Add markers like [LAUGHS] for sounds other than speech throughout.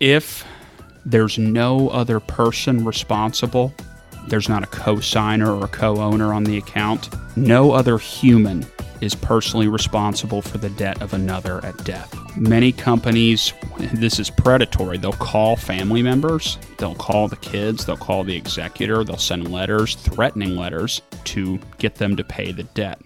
if there's no other person responsible, there's not a co-signer or a co-owner on the account, no other human is personally responsible for the debt of another at death. Many companies, this is predatory. They'll call family members, they'll call the kids, they'll call the executor, they'll send letters, threatening letters, to get them to pay the debt.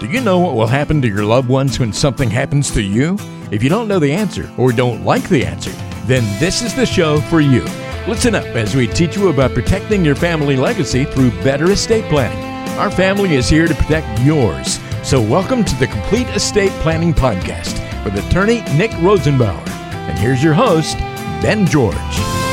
Do you know what will happen to your loved ones when something happens to you? If you don't know the answer or don't like the answer, then this is the show for you. Listen up as we teach you about protecting your family legacy through better estate planning. Our family is here to protect yours. So, welcome to the Complete Estate Planning Podcast with attorney Nick Rosenbauer. And here's your host, Ben George.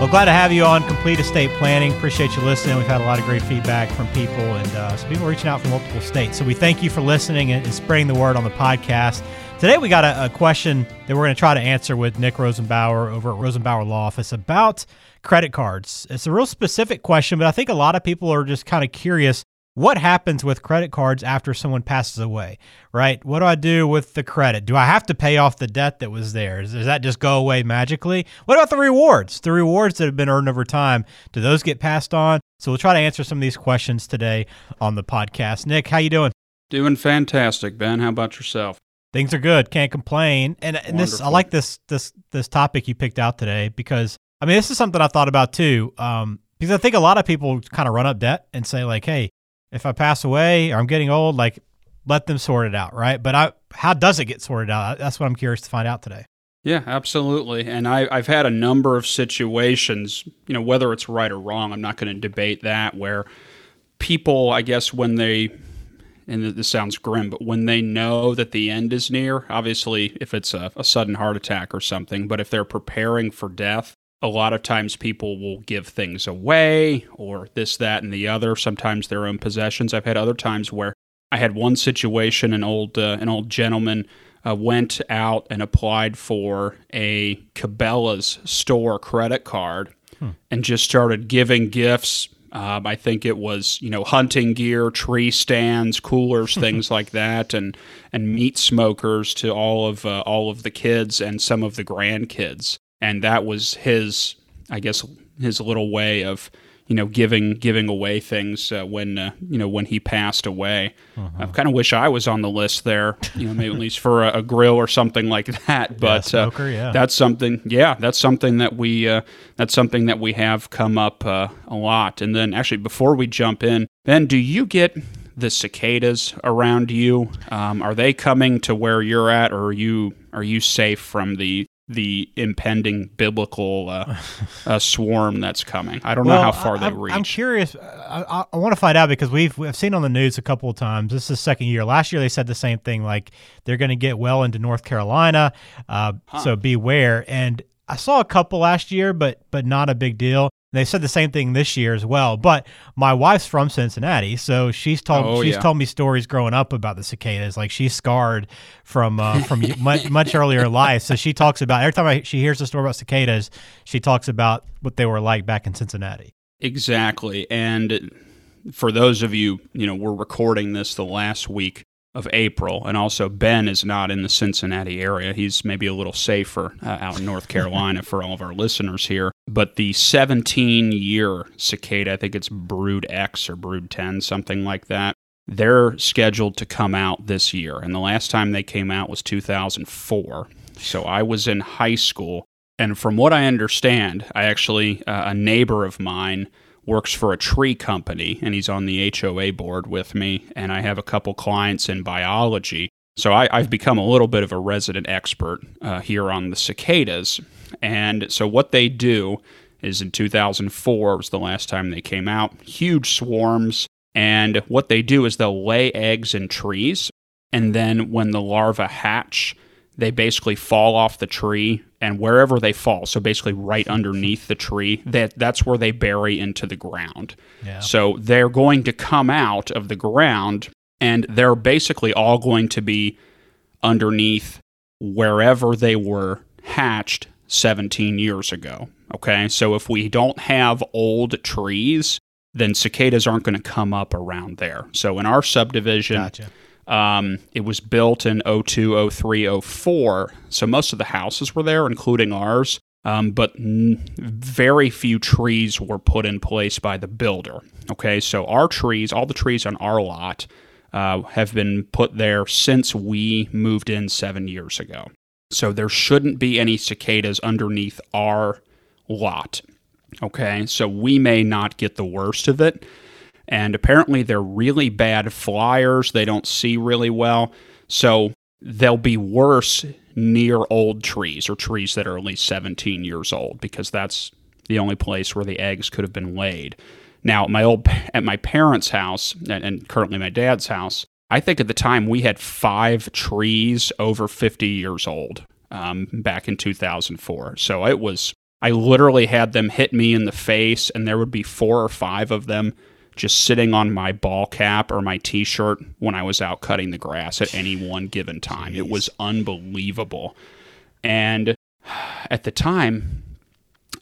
Well, glad to have you on Complete Estate Planning. Appreciate you listening. We've had a lot of great feedback from people and uh, some people reaching out from multiple states. So we thank you for listening and, spreading the word on the podcast. Today we got a, a question that we're going to try to answer with Nick Rosenbauer over at Rosenbauer Law Office about credit cards. It's a real specific question, but I think a lot of people are just kind of curious what happens with credit cards after someone passes away, right? What do I do with the credit? Do I have to pay off the debt that was there? Does that just go away magically? What about the rewards? The rewards that have been earned over time, do those get passed on? So we'll try to answer some of these questions today on the podcast. Nick, how you doing? Doing fantastic, Ben. How about yourself? Things are good. Can't complain. And, and this I like this this this topic you picked out today because I mean this is something I thought about too. Um, because I think a lot of people kind of run up debt and say like, hey, if I pass away or I'm getting old, like let them sort it out, right? But I, how does it get sorted out? That's what I'm curious to find out today. Yeah, absolutely. And I, I've had a number of situations, you know, whether it's right or wrong, I'm not going to debate that, where people, I guess, when they, and this sounds grim, but when they know that the end is near, obviously, if it's a, a sudden heart attack or something, but if they're preparing for death, a lot of times people will give things away or this, that, and the other, sometimes their own possessions. I've had other times where I had one situation, an old, uh, an old gentleman uh, went out and applied for a Cabela's store credit card hmm. and just started giving gifts. Um, I think it was you know hunting gear, tree stands, coolers, [LAUGHS] things like that, and and meat smokers to all of uh, all of the kids and some of the grandkids. And that was his, I guess, his little way of you know, giving giving away things uh, when uh, you know when he passed away. Uh-huh. I kind of wish I was on the list there, you know, maybe at least for a, a, grill or something like [LAUGHS] that. But yeah, uh, smoker, yeah. that's something. Yeah, that's something that we uh, that's something that we have come up uh, a lot. And then actually, before we jump in, Ben, do you get the cicadas around you? Um, are they coming to where you're at, or are you are you safe from the the impending biblical uh, uh, swarm that's coming. I don't well, know how far I, they reach. I'm curious. I, I, I want to find out because we've we've seen on the news a couple of times. This is the second year. Last year they said the same thing, like they're going to get well into North Carolina, uh, huh. so beware. And I saw a couple last year, but but not a big deal. They said the same thing this year as well. But my wife's from Cincinnati, so she's told oh, she's yeah. told me stories growing up about the cicadas. Like she's scarred from uh, from much [LAUGHS] much earlier life. So she talks about every time I, she hears a story about cicadas, she talks about what they were like back in Cincinnati. Exactly, and for those of you, you know, we're recording this the last week of April. And also, Ben is not in the Cincinnati area. He's maybe a little safer uh, out in North [LAUGHS] Carolina for all of our listeners here. But the 17 year cicada, I think it's Brood X or Brood 10, something like that, they're scheduled to come out this year. And the last time they came out was 2004. So I was in high school. And from what I understand, I actually, uh, a neighbor of mine, works for a tree company and he's on the HOA board with me. And I have a couple clients in biology. So I, have become a little bit of a resident expert uh, here on the cicadas. And so what they do is in 2004 was the last time they came out, huge swarms. And what they do is they'll lay eggs in trees. And then when the larvae hatch, they basically fall off the tree and wherever they fall so basically right underneath the tree that that's where they bury into the ground yeah. so they're going to come out of the ground and they're basically all going to be underneath wherever they were hatched 17 years ago okay so if we don't have old trees then cicadas aren't going to come up around there so in our subdivision gotcha Um, it was built in 02, 03, 04. So most of the houses were there, including ours. Um, but n- very few trees were put in place by the builder. Okay, so our trees, all the trees on our lot, uh, have been put there since we moved in seven years ago. So there shouldn't be any cicadas underneath our lot. Okay, so we may not get the worst of it. And apparently they're really bad flyers. They don't see really well. So they'll be worse near old trees or trees that are at least 17 years old because that's the only place where the eggs could have been laid. Now, my old at my parents' house and, and currently my dad's house, I think at the time we had five trees over 50 years old um, back in 2004. So it was I literally had them hit me in the face, and there would be four or five of them just sitting on my ball cap or my t shirt when I was out cutting the grass at any one given time. Jeez. It was unbelievable. And at the time,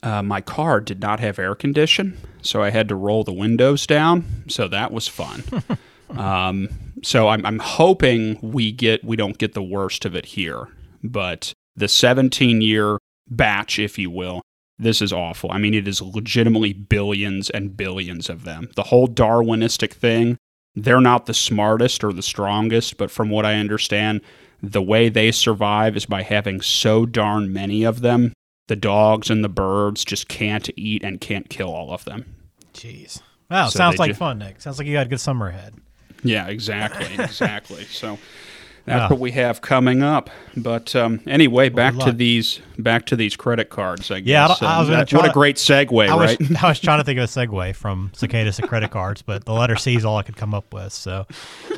uh, my car did not have air condition, so I had to roll the windows down. So that was fun. [LAUGHS] um, so I'm, I'm hoping we get we don't get the worst of it here, but the 17 year batch, if you will, this is awful. I mean, it is legitimately billions and billions of them. The whole Darwinistic thing, they're not the smartest or the strongest, but from what I understand, the way they survive is by having so darn many of them. The dogs and the birds just can't eat and can't kill all of them. Jeez. Wow, so sounds like ju- fun, Nick. Sounds like you got a good summer ahead. Yeah, exactly. [LAUGHS] Exactly. so that's yeah. what we have coming up. But um, anyway, back to these back to these credit cards. I guess. Yeah, I, I was um, What a great segue, I right? Was, [LAUGHS] I was trying to think of a segue from cicadas to credit cards, but the letter C is all I could come up with. So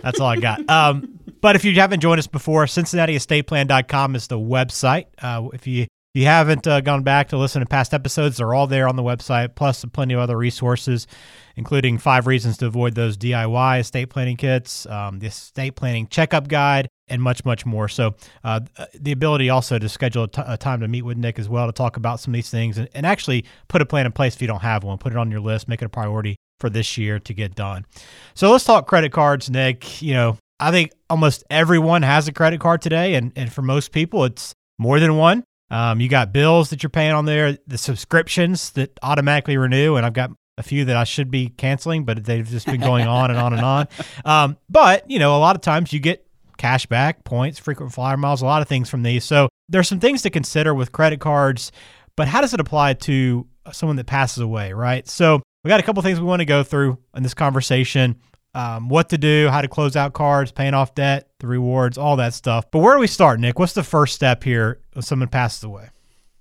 that's all I got. Um, but if you haven't joined us before, CincinnatiEstatePlan.com is the website. Uh, if you if you haven't uh, gone back to listen to past episodes, they're all there on the website, plus plenty of other resources, including five reasons to avoid those DIY estate planning kits, um, the estate planning checkup guide, and much, much more. So, uh, the ability also to schedule a, t- a time to meet with Nick as well to talk about some of these things and, and actually put a plan in place if you don't have one. Put it on your list, make it a priority for this year to get done. So, let's talk credit cards, Nick. You know, I think almost everyone has a credit card today, and, and for most people, it's more than one. Um, you got bills that you're paying on there, the subscriptions that automatically renew, and I've got a few that I should be canceling, but they've just been going on and on and on. [LAUGHS] Um, but you know, a lot of times you get cash back, points, frequent flyer miles, a lot of things from these. So there's some things to consider with credit cards, but how does it apply to someone that passes away, right? So we got a couple things we want to go through in this conversation um, what to do, how to close out cards, paying off debt, the rewards, all that stuff. But where do we start, Nick? What's the first step here when someone passes away?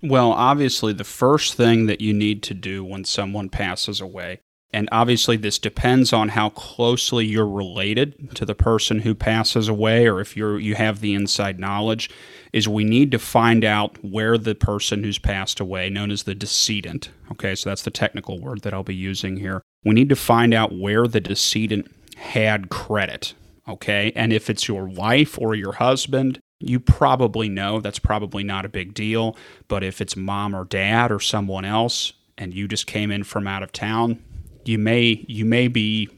Well, obviously, the first thing that you need to do when someone passes away, and obviously, this depends on how closely you're related to the person who passes away, or if you're you have the inside knowledge, is we need to find out where the person who's passed away, known as the decedent, okay, so that's the technical word that I'll be using here. We need to find out where the decedent had credit. Okay. And if it's your wife or your husband, you probably know that's probably not a big deal. But if it's mom or dad or someone else and you just came in from out of town, you may you may be,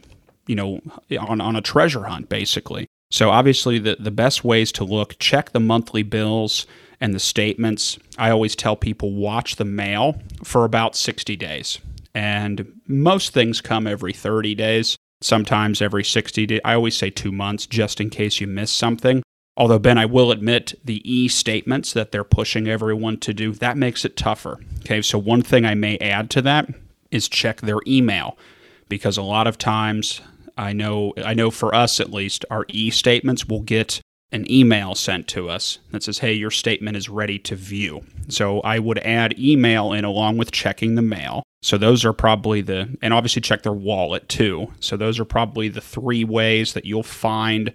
you know, on, on a treasure hunt basically. So obviously the, the best ways to look, check the monthly bills and the statements. I always tell people watch the mail for about 60 days. And most things come every 30 days sometimes every 60 days. I always say two months just in case you miss something. Although, Ben, I will admit the e statements that they're pushing everyone to do, that makes it tougher. Okay, so one thing I may add to that is check their email because a lot of times I know I know for us at least our e statements will get an email sent to us that says, "Hey, your statement is ready to view." So I would add email in along with checking the mail. So those are probably the, and obviously check their wallet too. So those are probably the three ways that you'll find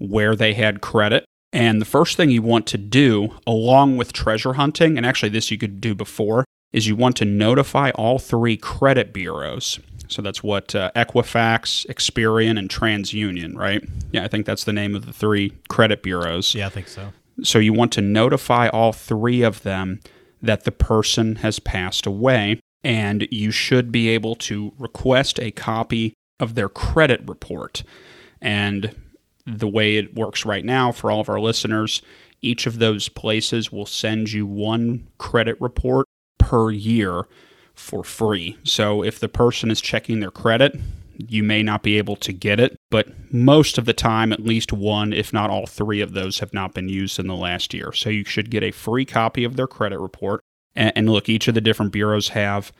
where they had credit. And the first thing you want to do, along with treasure hunting, and actually this you could do before, is you want to notify all three credit bureaus. So that's what uh, Equifax, Experian, and TransUnion, right? Yeah, I think that's the name of the three credit bureaus. Yeah, I think so. So you want to notify all three of them that the person has passed away and you should be able to request a copy of their credit report. And the way it works right now for all of our listeners, each of those places will send you one credit report per year for free. So if the person is checking their credit, you may not be able to get it, but most of the time, at least one, if not all three of those, have not been used in the last year. So you should get a free copy of their credit report. And, look, each of the different bureaus have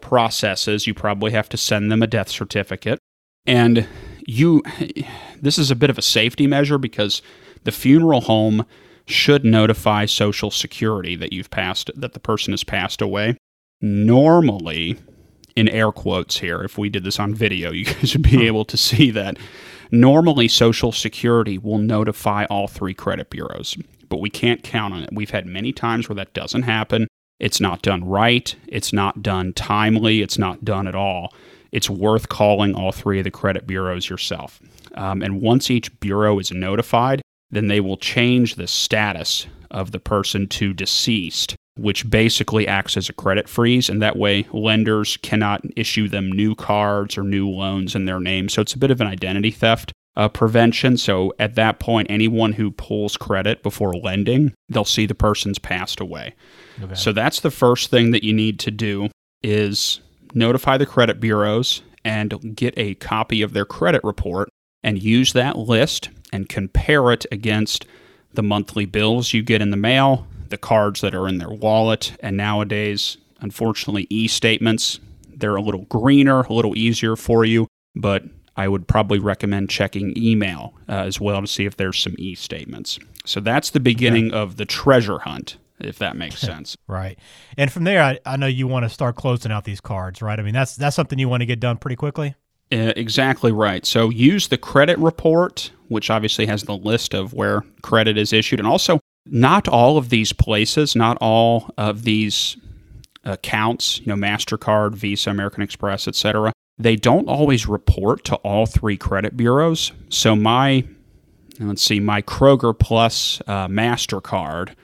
processes. You probably have to send them a death certificate. And you, [SIGHS] this is a bit of a safety measure because the funeral home should notify Social Security that you've passed, that the person has passed away. Normally, in air quotes here, if we did this on video, [LAUGHS] you guys would be able to see that. Normally, Social Security will notify all three credit bureaus, but we can't count on it. We've had many times where that doesn't happen. It's not done right. It's not done timely. It's not done at all. It's worth calling all three of the credit bureaus yourself. Um, and once each bureau is notified, then they will change the status of the person to deceased, which basically acts as a credit freeze. And that way, lenders cannot issue them new cards or new loans in their name. So it's a bit of an identity theft uh, prevention. So at that point, anyone who pulls credit before lending, they'll see the person's passed away. Okay. So that's the first thing that you need to do is notify the credit bureaus and get a copy of their credit report and use that list and compare it against the monthly bills you get in the mail, the cards that are in their wallet, and nowadays, unfortunately, e statements. They're a little greener, a little easier for you, but I would probably recommend checking email uh, as well to see if there's some e statements. So that's the beginning of the treasure hunt, if that makes [LAUGHS] sense. right. And from there, I, I know you want to start closing out these cards, right? I mean, that's that's something you want to get done pretty quickly. Uh, exactly right. So use the credit report, which obviously has the list of where credit is issued, and also not all of these places, not all of these accounts, you know, Mastercard, Visa, American Express, etc. They don't always report to all three credit bureaus. So my let's see, my Kroger Plus uh, Mastercard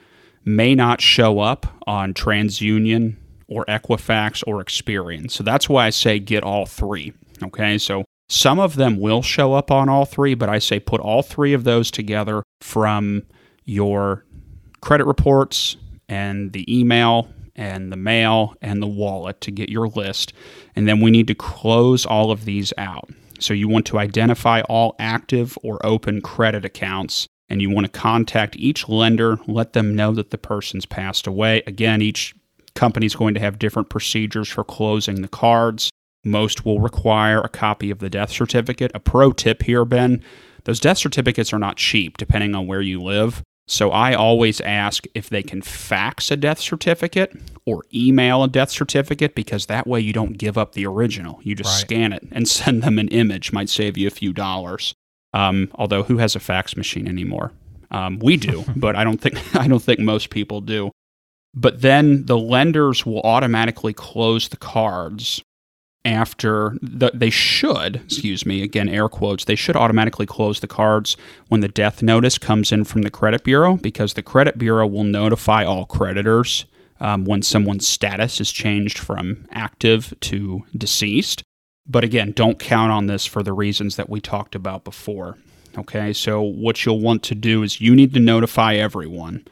may not show up on TransUnion or Equifax or Experian. So that's why I say get all three. Okay, so some of them will show up on all three, but I say put all three of those together from your credit reports and the email and the mail and the wallet to get your list. And then we need to close all of these out. So you want to identify all active or open credit accounts and you want to contact each lender, let them know that the person's passed away. Again, each company is going to have different procedures for closing the cards. Most will require a copy of the death certificate. A pro tip here, Ben those death certificates are not cheap depending on where you live. So I always ask if they can fax a death certificate or email a death certificate because that way you don't give up the original. You just right. scan it and [LAUGHS] send them an image. Might save you a few dollars. Um, although who has a fax machine anymore? Um, we do, [LAUGHS] but I don't think [LAUGHS] I don't think most people do. But then the lenders will automatically close the cards after the, they should, excuse me, again, air quotes, they should automatically close the cards when the death notice comes in from the credit bureau because the credit bureau will notify all creditors um, when someone's status is changed from active to deceased. But again, don't count on this for the reasons that we talked about before. Okay, so what you'll want to do is you need to notify everyone,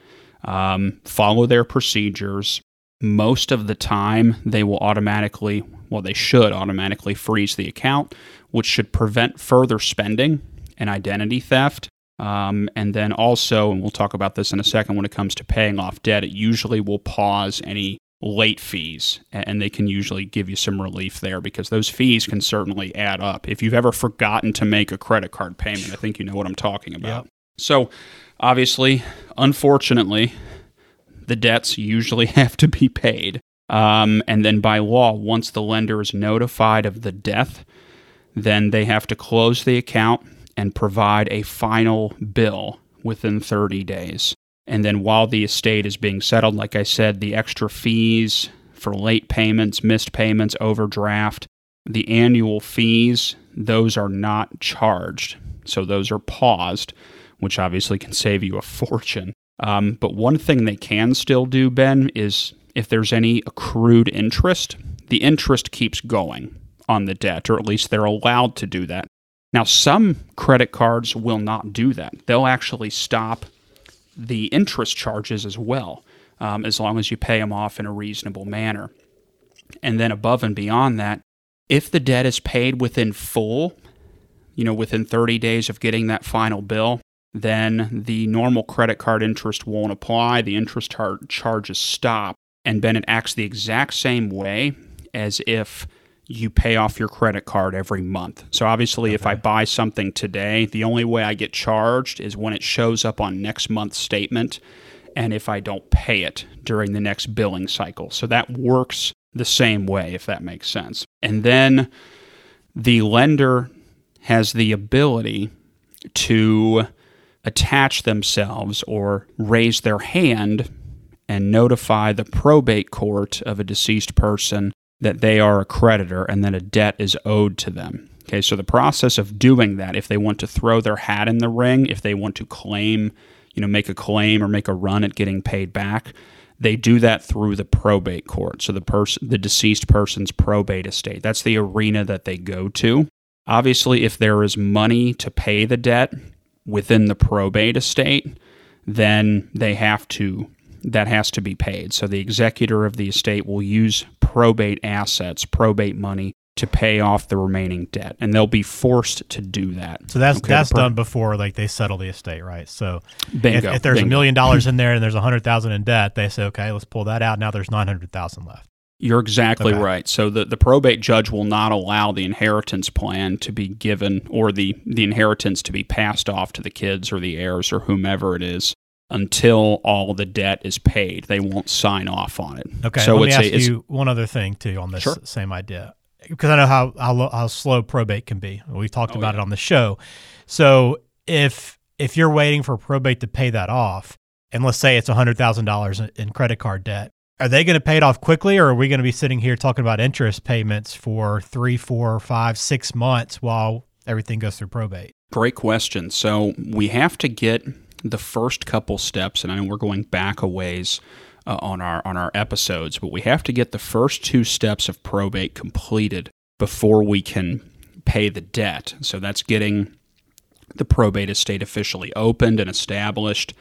um, follow their procedures. Most of the time, they will automatically well, they should automatically freeze the account, which should prevent further spending and identity theft. Um, and then also, and we'll talk about this in a second, when it comes to paying off debt, it usually will pause any late fees, and they can usually give you some relief there because those fees can certainly add up. If you've ever forgotten to make a credit card payment, I think you know what I'm talking about. Yep. So, obviously, unfortunately, the debts usually [LAUGHS] have to be paid. Um, and then by law, once the lender is notified of the death, then they have to close the account and provide a final bill within 30 days. And then while the estate is being settled, like I said, the extra fees for late payments, missed payments, overdraft, the annual fees, those are not charged. So those are paused, which obviously can save you a [LAUGHS] fortune. Um, but one thing they can still do, Ben, is if there's any accrued interest, the interest keeps going on the debt, or at least they're allowed to do that. Now, some credit cards will not do that. They'll actually stop the interest charges as well, um, as long as you pay them off in a reasonable manner. And then above and beyond that, if the debt is paid within full, you know, within 30 days of getting that final bill, then the normal credit card interest won't apply. The interest tar- charges stop. And then it acts the exact same way as if you pay off your credit card every month. So obviously, okay. if I buy something today, the only way I get charged is when it shows up on next month's statement and if I don't pay it during the next billing cycle. So that works the same way, if that makes sense. And then the lender has the ability to attach themselves or raise their hand and notify the probate court of a deceased person that they are a creditor and that a debt is owed to them. Okay, so the process of doing that, if they want to throw their hat in the ring, if they want to claim, you know, make a claim or make a run at getting paid back, they do that through the probate court. So the person, the deceased person's probate estate. That's the arena that they go to. Obviously, if there is money to pay the debt within the probate estate, then they have to that has to be paid. So the executor of the estate will use probate assets, probate money to pay off the remaining debt, and they'll be forced to do that. So that's okay, that's pro- done before like they settle the estate, right? So bingo, if, if there's a million dollars [LAUGHS] in there and there's a hundred thousand in debt, they say, okay, let's pull that out. Now there's nine hundred thousand left. You're exactly okay. right. So the, the probate judge will not allow the inheritance plan to be given or the, the inheritance to be passed off to the kids or the heirs or whomever it is until all the debt is paid. They won't sign off on it. Okay. So let me ask a, you one other thing too on this sure. same idea, because I know how, how how slow probate can be. We've talked oh, about yeah. it on the show. So if if you're waiting for probate to pay that off, and let's say it's hundred thousand dollars in credit card debt, are they going to pay it off quickly, or are we going to be sitting here talking about interest payments for three, four, five, six months while everything goes through probate? Great question. So we have to get the first couple steps, and I know we're going back a ways uh, on our on our episodes, but we have to get the first two steps of probate completed before we can pay the debt. So that's getting the probate estate officially opened and established,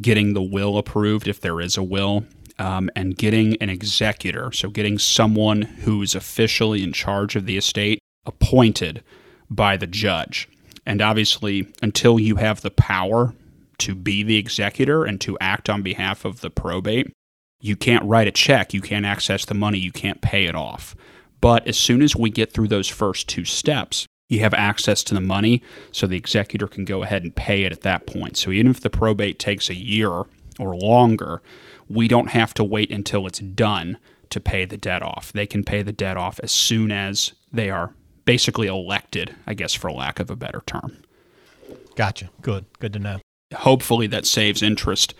getting the will approved if there is a will, um, and getting an executor. So getting someone who's officially in charge of the estate appointed by the judge. And obviously, until you have the power to be the executor and to act on behalf of the probate, you can't write a check, you can't access the money, you can't pay it off. But as soon as we get through those first two steps, you have access to the money, so the executor can go ahead and pay it at that point. So even if the probate takes a year or longer, we don't have to wait until it's done to pay the debt off. They can pay the debt off as soon as they are basically elected, I guess, for lack of a better term. Gotcha. Good. Good to know hopefully that saves interest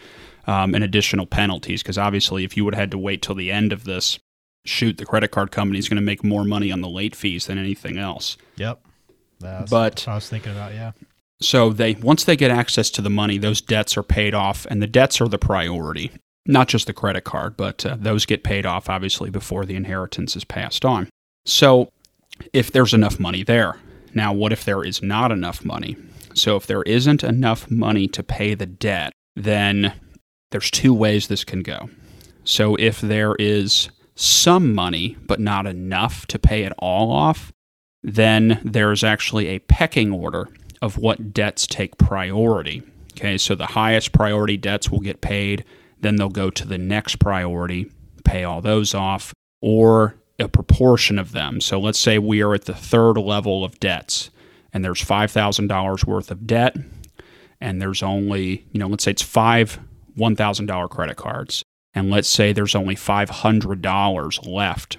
um, and additional penalties because obviously if you would have had to wait till the end of this shoot the credit card company is going to make more money on the late fees than anything else. Yep. That's but i was thinking about yeah. so they once they get access to the money those debts are paid off and the debts are the priority not just the credit card but uh, those get paid off obviously before the inheritance is passed on. So if there's enough money there now what if there is not enough money so if there isn't enough money to pay the debt, then there's two ways this can go. So if there is some money, but not enough to pay it all off, then there's actually a pecking order of what debts take priority. Okay, so the highest priority debts will get paid, then they'll go to the next priority, pay all those off, or a proportion of them. So let's say we are at the third level of debts and there's $5,000 worth of debt, and there's only, you know, let's say it's five $1,000 credit cards, and let's say there's only $500 left,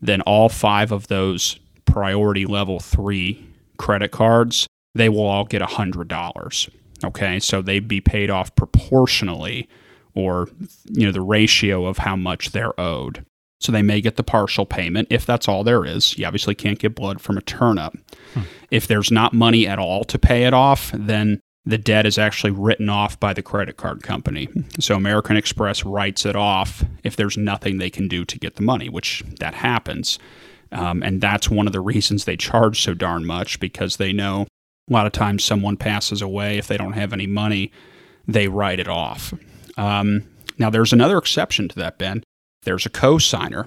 then all five of those priority level three credit cards, they will all get $100. Okay, so they'd be paid off proportionally or you know the ratio of how much they're owed. So they may get the partial payment if that's all there is. You obviously can't get blood from a turnip. Hmm. If there's not money at all to pay it off, then the debt is actually written off by the credit card company. So American Express writes it off if there's nothing they can do to get the money, which that happens. Um, and that's one of the reasons they charge so darn much because they know A lot of times, someone passes away. If they don't have any money, they write it off. Um, now, there's another exception to that, Ben. There's a cosigner,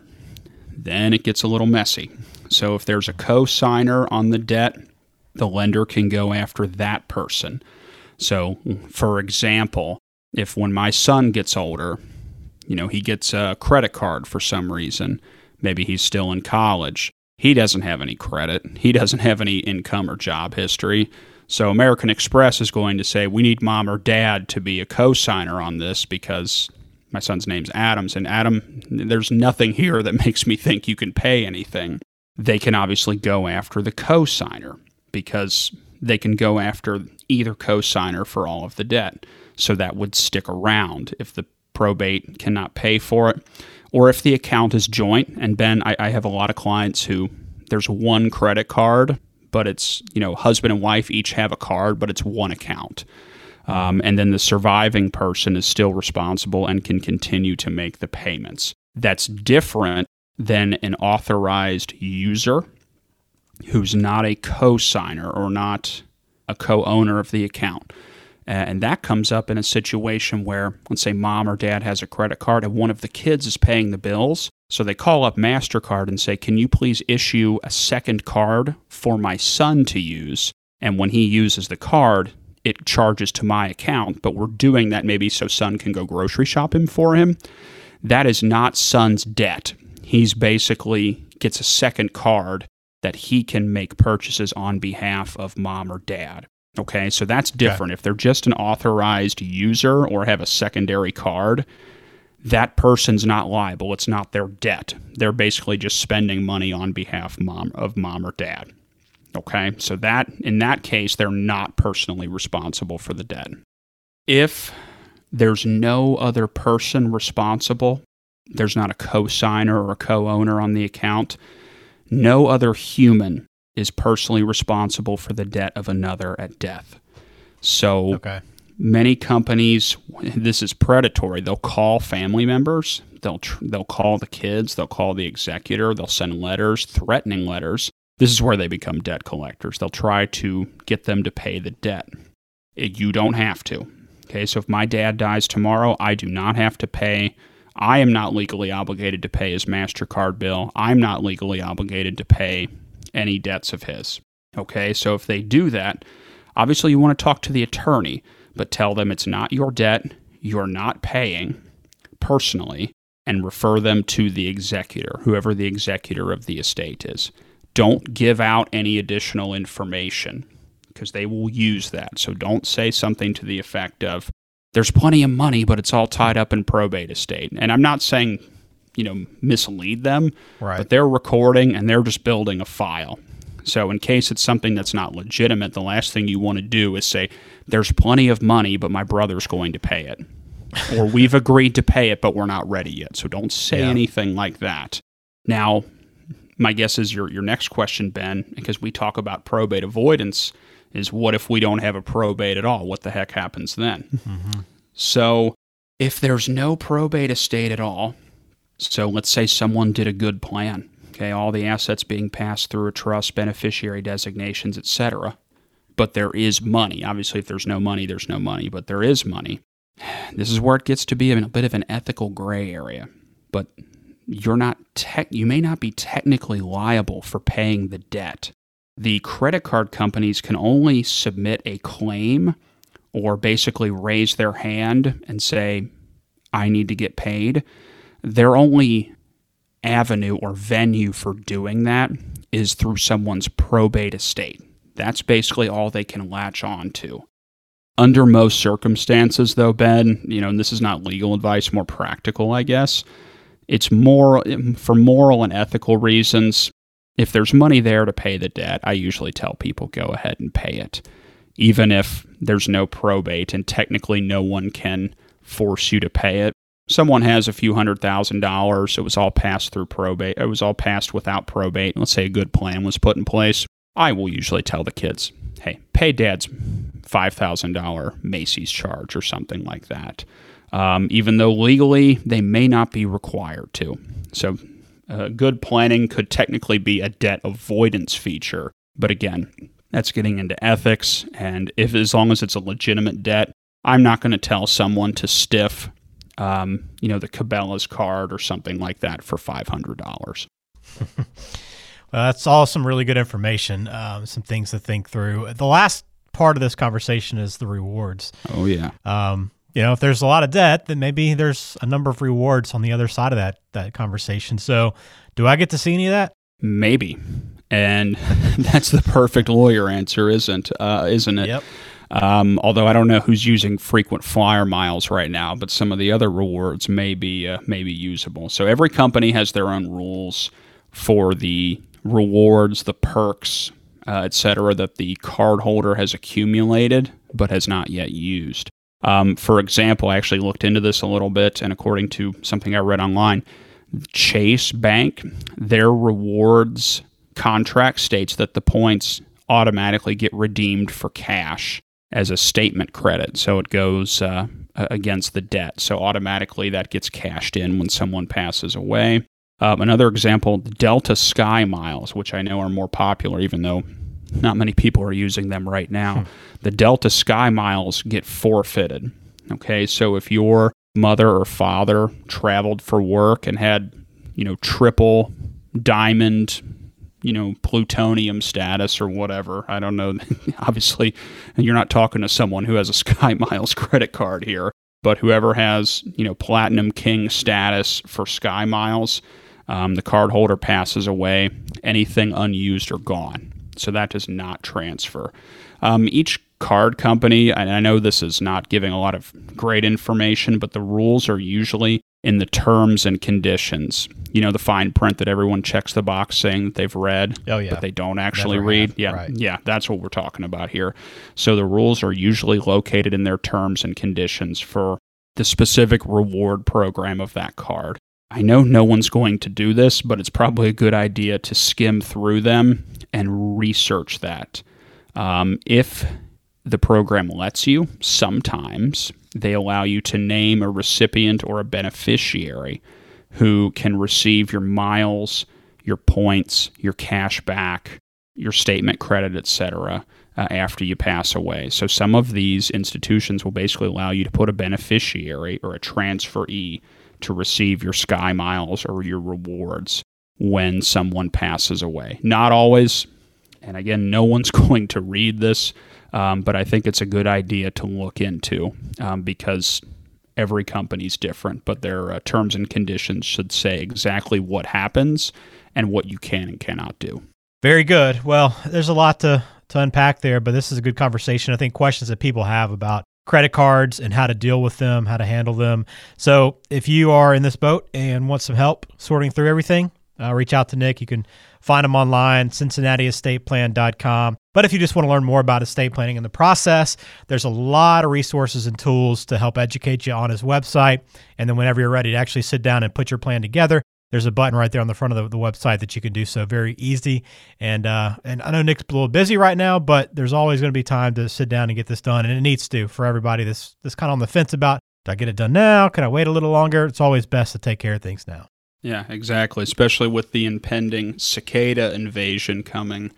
then it gets a little messy. So, if there's a cosigner on the debt, the lender can go after that person. So, for example, if when my son gets older, you know, he gets a credit card for some reason, maybe he's still in college, he doesn't have any credit, he doesn't have any income or job history. So American Express is going to say we need mom or dad to be a co-signer on this because my son's name's Adams and Adam there's nothing here that [LAUGHS] makes me think you can pay anything. They can obviously go after the co-signer because they can go after either co-signer for all of the debt. So that would stick around if the probate cannot pay for it, or if the account is joint. And Ben, I, I have a lot of clients who there's one credit card, but it's you know husband and wife each have a card, but it's one account. Um, and then the surviving person is still responsible and can continue to make the payments. That's different than an authorized user who's not a co signer or not a co owner of the account. And that comes up in a situation where, let's say, mom or dad has a credit card and one of the kids is paying the bills. So they call up MasterCard and say, Can you please issue a second card for my son to use? And when he uses the card, it charges to my account, but we're doing that maybe so son can go grocery shopping for him. That is not son's debt. He's basically gets a second card that he can make purchases on behalf of mom or dad. Okay, so that's different. Okay. If they're just an authorized user or have a secondary card, that person's not liable. It's not their debt. They're basically just spending money on behalf mom, of mom or dad. Okay, so that in that case, they're not personally responsible for the debt. If there's no other person responsible, there's not a co-signer or a co-owner on the account, no other human is personally responsible for the debt of another at death. So okay. many companies, this is predatory. They'll call family members. They'll tr- they'll call the kids. They'll call the executor. They'll send letters, threatening letters. This is where they become debt collectors. They'll try to get them to pay the debt. It, you don't have to. Okay, so if my dad dies tomorrow, I do not have to pay I am not legally obligated to pay his MasterCard bill. I'm not legally obligated to pay any debts of his. Okay, so if they do that, obviously you want to talk to the attorney, but tell them it's not your debt, you're not paying personally, and refer them to the executor, whoever the executor of the estate is. Don't give out any additional information because they will use that. So don't say something to the effect of, there's plenty of money, but it's all tied up in probate estate. And I'm not saying, you know, mislead them, right. but they're recording and they're just building a file. So in case it's something that's not legitimate, the last thing you want to do is say, there's plenty of money, but my brother's going to pay it. or we've agreed to pay it, but we're not ready yet. So don't say yeah. anything like that. Now, my guess is your, your next question, Ben, because we talk about probate avoidance is what if we don't have a probate at all? What the heck happens then? Mm-hmm. So, if there's no probate estate at all, so let's say someone did a good plan, okay, all the assets being passed through a trust, beneficiary designations, etc. But there is money. Obviously, if there's no money, there's no money, but there is money. [SIGHS] This is where it gets to be a bit of an ethical gray area. But you're not tech you may not be technically liable for paying the debt the credit card companies can only submit a claim or basically raise their hand and say, I need to get paid. Their only avenue or venue for doing that is through someone's probate estate. That's basically all they can latch on to. Under most circumstances, though, Ben, you know, and this is not legal advice, more practical, I guess. It's more um, for moral and ethical reasons if there's money there to pay the debt, I usually tell people go ahead and pay it, even if there's no probate and technically no one can force you to pay it. Someone has a few hundred thousand dollars. It was all passed through probate. It was all passed without probate. Let's say a good plan was put in place. I will usually tell the kids, hey, pay dad's $5,000 Macy's charge or something like that. Um, even though legally they may not be required to. So uh, good planning could technically be a debt avoidance feature. But again, That's getting into ethics. And if as long as it's a legitimate debt, I'm not going to tell someone to stiff, um, you know, the Cabela's card or something like that for five hundred dollars. [LAUGHS] well, that's all some really good information. Um, some things to think through. The last part of this conversation is the rewards. Oh yeah. Um, you know, if there's a lot of debt, then maybe there's a number of rewards on the other side of that that conversation. So, do I get to see any of that? Maybe, and [LAUGHS] that's the perfect lawyer answer, isn't uh, isn't it? Yep. Um, although I don't know who's using frequent flyer miles right now, but some of the other rewards may be uh, may be usable. So every company has their own rules for the rewards, the perks, uh, etc., that the cardholder has accumulated but has not yet used. Um, for example, I actually looked into this a little bit, and according to something I read online, Chase Bank, their rewards contract states that the points automatically get redeemed for cash as a statement credit. So it goes uh, against the debt. So automatically that gets cashed in when someone passes away. Um, another example, Delta Sky Miles, which I know are more popular, even though not many people are using them right now. Hmm. The Delta Sky Miles get forfeited. Okay, so if your mother or father traveled for work and had, you know, triple diamond, you know, plutonium status or whatever, I don't know. [LAUGHS] Obviously, you're not talking to someone who has a [LAUGHS] Sky Miles credit card here, but whoever has, you know, platinum king status for Sky Miles, um, the card holder passes away, anything unused or gone. So that does not transfer. Um, each card company, and I know this is not giving a lot of great information, but the rules are usually in the terms and conditions. You know, the fine print that everyone checks the box saying that they've read, oh, yeah. but they don't actually Never read. have. Yeah, Right. yeah, that's what we're talking about here. So the rules are usually located in their terms and conditions for the specific reward program of that card. I know no one's going to do this, but it's probably a good idea to skim through them and research that. Um, if the program lets you, sometimes they allow you to name a recipient or a beneficiary who can receive your miles, your points, your cash back, your statement credit, etc. Uh, after you pass away. So some of these institutions will basically allow you to put a beneficiary or a transferee to receive your sky miles or your rewards when someone passes away. Not always, and again, no one's [LAUGHS] going to read this, um, but I think it's a good idea to look into um, because every company's different, but their uh, terms and conditions should say exactly what happens and what you can and cannot do. Very good. Well, there's a lot to, to unpack there, but this is a good conversation. I think questions that people have about credit cards and how to deal with them, how to handle them. So if you are in this boat and want some help sorting through everything, uh, reach out to Nick. You can find him online, cincinnatiestateplan.com. But if you just want to learn more about estate planning and the process, there's a lot of resources and tools to help educate you on his website. And then whenever you're ready to actually sit down and put your plan together, there's a button right there on the front of the, the website that you can do so very easy. And uh, and I know Nick's a little busy right now, but there's always going to be time to sit down and get this done, and it needs to for everybody that's that's kind of on the fence about do I get it done now? Can I wait a little longer? It's always best to take care of things now. Yeah, exactly. Especially with the impending cicada invasion coming.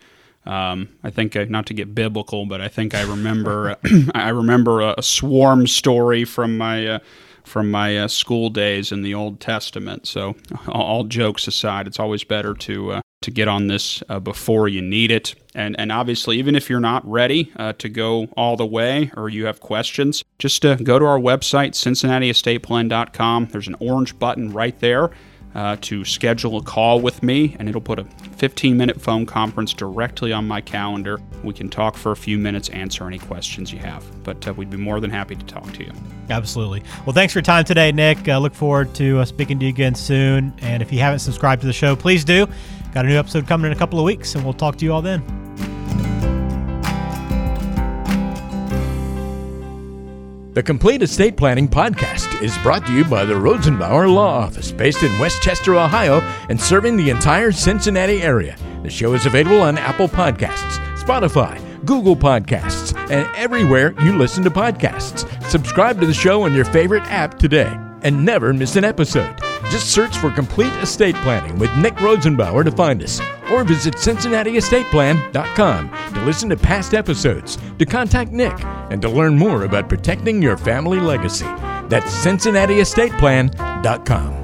Um, I think uh, not to get biblical, but I think I remember [LAUGHS] I remember a, a swarm story from my uh, from my uh, school days in the Old Testament. So, all, jokes aside, it's always better to uh, to get on this uh, before you need it. And and obviously, even if you're not ready uh, to go all the way or you have questions, just uh, go to our website, CincinnatiEstatePlan.com. There's an orange button right there. Uh, to schedule a call with me, and it'll put a 15 minute phone conference directly on my calendar. We can talk for a few minutes, answer any questions you have. But uh, we'd be more than happy to talk to you. Absolutely. Well, thanks for your time today, Nick. Uh, look forward to uh, speaking to you again soon. And if you haven't subscribed to the show, please do. Got a new episode coming in a couple of weeks, and we'll talk to you all then. The Complete Estate Planning Podcast is brought to you by the Rosenbauer Law Office, based in Westchester, Ohio, and serving the entire Cincinnati area. The show is available on Apple Podcasts, Spotify, Google Podcasts, and everywhere you listen to podcasts. Subscribe to the show on your favorite app today and never miss an episode. Just search for Complete Estate Planning with Nick Rosenbauer to find us or visit CincinnatiEstatePlan.com to listen to past episodes, to contact Nick, and to learn more about protecting your family legacy. That's CincinnatiEstatePlan.com.